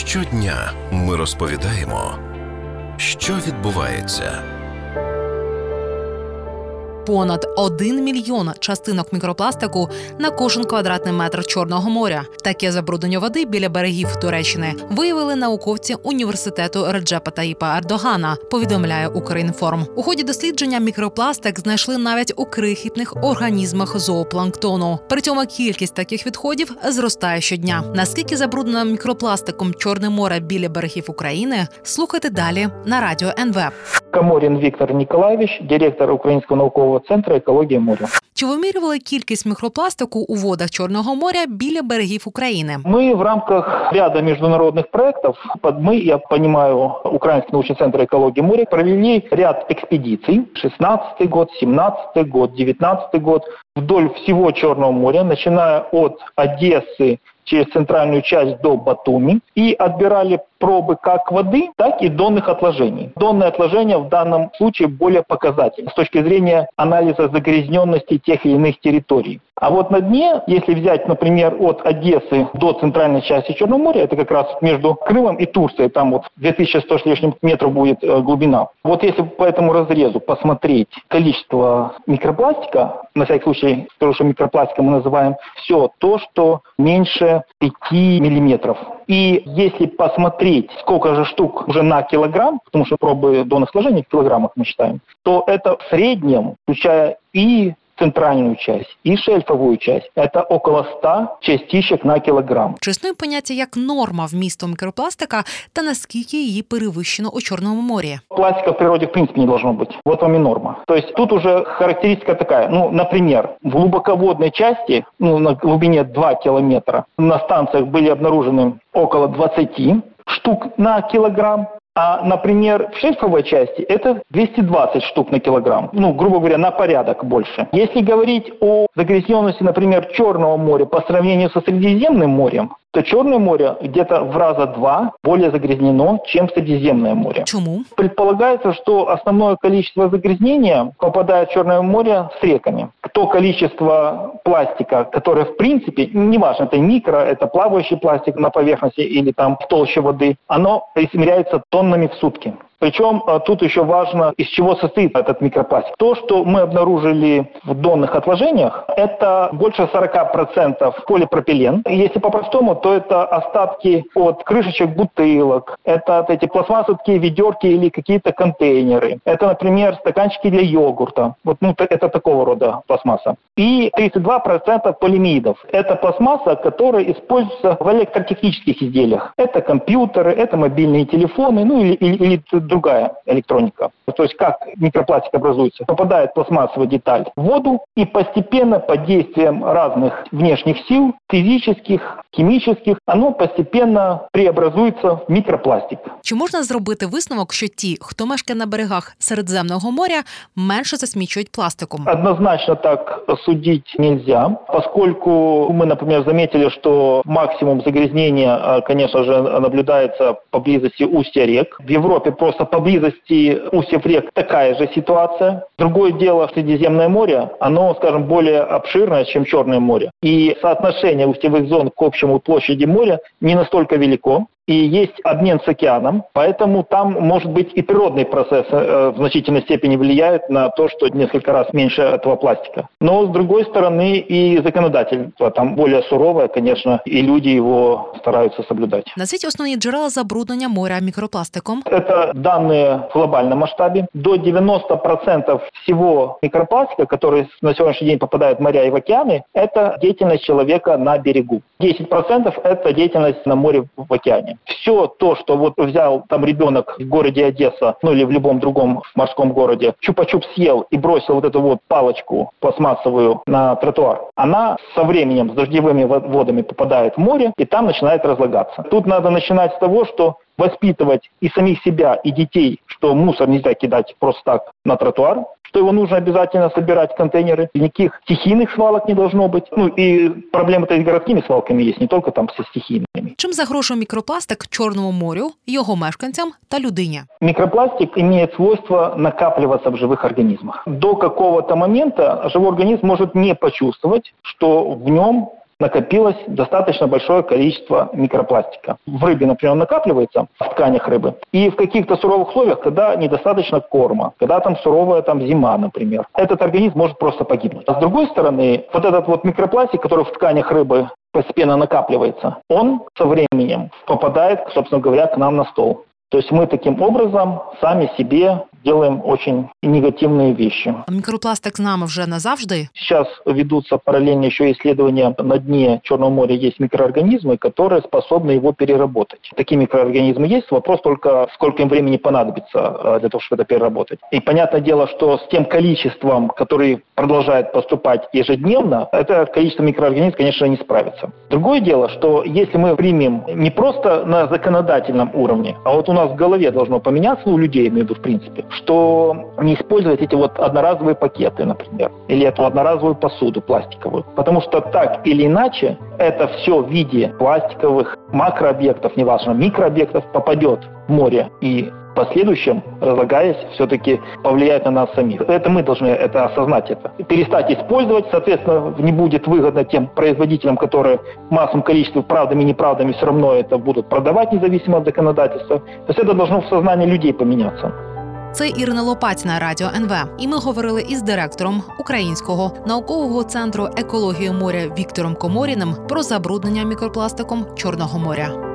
Щодня ми розповідаємо, що відбувається. Понад 1 мільйон частинок мікропластику на кожен квадратний метр Чорного моря. Таке забруднення води біля берегів Туреччини виявили науковці університету Реджепа Таїпа Ердогана. Повідомляє Укрінформ. У ході дослідження мікропластик знайшли навіть у крихітних організмах зоопланктону. При цьому кількість таких відходів зростає щодня. Наскільки забруднено мікропластиком Чорне море біля берегів України? Слухайте далі на радіо НВ. Каморін Віктор Ніколаєвич, директор Українського наукового центру екології моря. Чи вимірювали кількість мікропластику у водах Чорного моря біля берегів України? Мы в рамках ряда международных проектов, под мы, я понимаю, Украинский научный центр экологии моря, провели ряд экспедиций. 16 год, 17 год, 19 год Вдоль всего Черного моря, начиная от Одессы через центральную часть до Батуми и отбирали пробы как воды, так и донных отложений. Донные отложения в данном случае более показательны с точки зрения анализа загрязненности тех или иных территорий. А вот на дне, если взять, например, от Одессы до центральной части Черного моря, это как раз между Крымом и Турцией, там вот 2100 с лишним метров будет э, глубина. Вот если по этому разрезу посмотреть количество микропластика, на всякий случай скажу, что микропластиком мы называем все то, что меньше 5 миллиметров. И если посмотреть, сколько же штук уже на килограмм, потому что пробы донных сложений в килограммах мы считаем, то это в среднем, включая и центральную часть и шельфовую часть. Это около 100 частичек на кілограм. Чи існує поняття як норма вмісту мікропластика та наскільки її перевищено у Чорному морі? Пластика в природе в принципе не должно быть. Вот вам и норма. То есть тут уже характеристика такая. Ну, например, в глубоководной части, ну, на глубине 2 километра, на станциях были обнаружены около 20 штук на килограмм. А, например, в шельфовой части это 220 штук на килограмм. Ну, грубо говоря, на порядок больше. Если говорить о загрязненности, например, Черного моря по сравнению со Средиземным морем, то Черное море где-то в раза два более загрязнено, чем Средиземное море. Чому? Предполагается, что основное количество загрязнения попадает в Черное море с реками. То количество пластика, которое в принципе, неважно, это микро, это плавающий пластик на поверхности или там в толще воды, оно измеряется тоннами в сутки. Причем а, тут еще важно, из чего состоит этот микропластик. То, что мы обнаружили в донных отложениях, это больше 40% полипропилен. Если по-простому, то это остатки от крышечек бутылок, это от эти пластмассовые ведерки или какие-то контейнеры. Это, например, стаканчики для йогурта. Вот ну, это такого рода пластмасса. И 32% полимидов. Это пластмасса, которая используется в электротехнических изделиях. Это компьютеры, это мобильные телефоны, ну или, или, или другая электроника. То есть как микропластик образуется? Попадает пластмассовая деталь в воду и постепенно под действием разных внешних сил, физических, химических, оно постепенно преобразуется в микропластик. Чи можна зробити висновок, що ті, хто мешкає на берегах Середземного моря, менше засмічують пластиком? Однозначно так судить нельзя, поскольку мы, например, заметили, что максимум загрязнения, а, конечно же, наблюдается поблизости устья рек. В Европе просто поблизости устьев рек такая же ситуация. Другое дело, Средиземное море, оно, скажем, более обширное, чем Черное море. И соотношение устьевых зон к общему площади моря не настолько велико и есть обмен с океаном, поэтому там, может быть, и природный процесс э, в значительной степени влияет на то, что несколько раз меньше этого пластика. Но, с другой стороны, и законодательство там более суровое, конечно, и люди его стараются соблюдать. Назвіть основні джерела забруднення моря мікропластиком. Это данные в глобальном масштабе. До 90% всего микропластика, который на сегодняшний день попадает в моря и в океаны, это деятельность человека на берегу. 10% это деятельность на море в океане. Все то, что вот взял там ребенок в городе Одесса, ну или в любом другом морском городе, чупа-чуп съел и бросил вот эту вот палочку пластмассовую на тротуар, она со временем с дождевыми водами попадает в море и там начинает разлагаться. Тут надо начинать с того, что воспитывать и самих себя, и детей, что мусор нельзя кидать просто так на тротуар, что его нужно обязательно собирать в контейнеры, никаких стихийных свалок не должно быть. Ну и проблемы-то и с городскими свалками есть, не только там со стихийными. Чим загрожує мікропластик Чорному морю, його мешканцям та людині? Микропластик имеет свойство накапливаться в живых организмах. До какого-то момента живой организм может не почувствовать, что в нем накопилось достаточно большое количество микропластика. В рыбе, например, накапливается в тканях рыбы. И в каких-то суровых условиях, когда недостаточно корма, когда там суровая там зима, например, этот организм может просто погибнуть. А с другой стороны, вот этот вот микропластик, который в тканях рыбы постепенно накапливается, он со временем попадает, собственно говоря, к нам на стол. То есть мы таким образом сами себе делаем очень негативные вещи. Мікропластик з нами вже назавжди. Сейчас ведутся параллельно еще исследования на дне Черного моря есть микроорганизмы, которые способны его переработать. Такие микроорганизмы есть, вопрос только сколько им времени понадобится э, для того, чтобы это переработать. И понятное дело, что с тем количеством, который продолжает поступать ежедневно, это количество микроорганизмов, конечно, не справится. Другое дело, что если мы примем не просто на законодательном уровне, а вот у нас в голове должно поменяться у людей, я имею в виду в принципе, что не использовать эти вот одноразовые пакеты, например, или эту одноразовую посуду пластиковую. Потому что так или иначе это все в виде пластиковых макрообъектов, неважно, микрообъектов попадет в море и в последующем, разлагаясь, все-таки повлияет на нас самих. Это мы должны это осознать, это. Перестать использовать, соответственно, не будет выгодно тем производителям, которые в количестве правдами и неправдами все равно это будут продавать независимо от законодательства. То есть это должно в сознании людей поменяться. Це Ірина Лопатіна, Радіо НВ. І ми говорили із директором Українського наукового центру екології моря Віктором Коморіним про забруднення мікропластиком Чорного моря.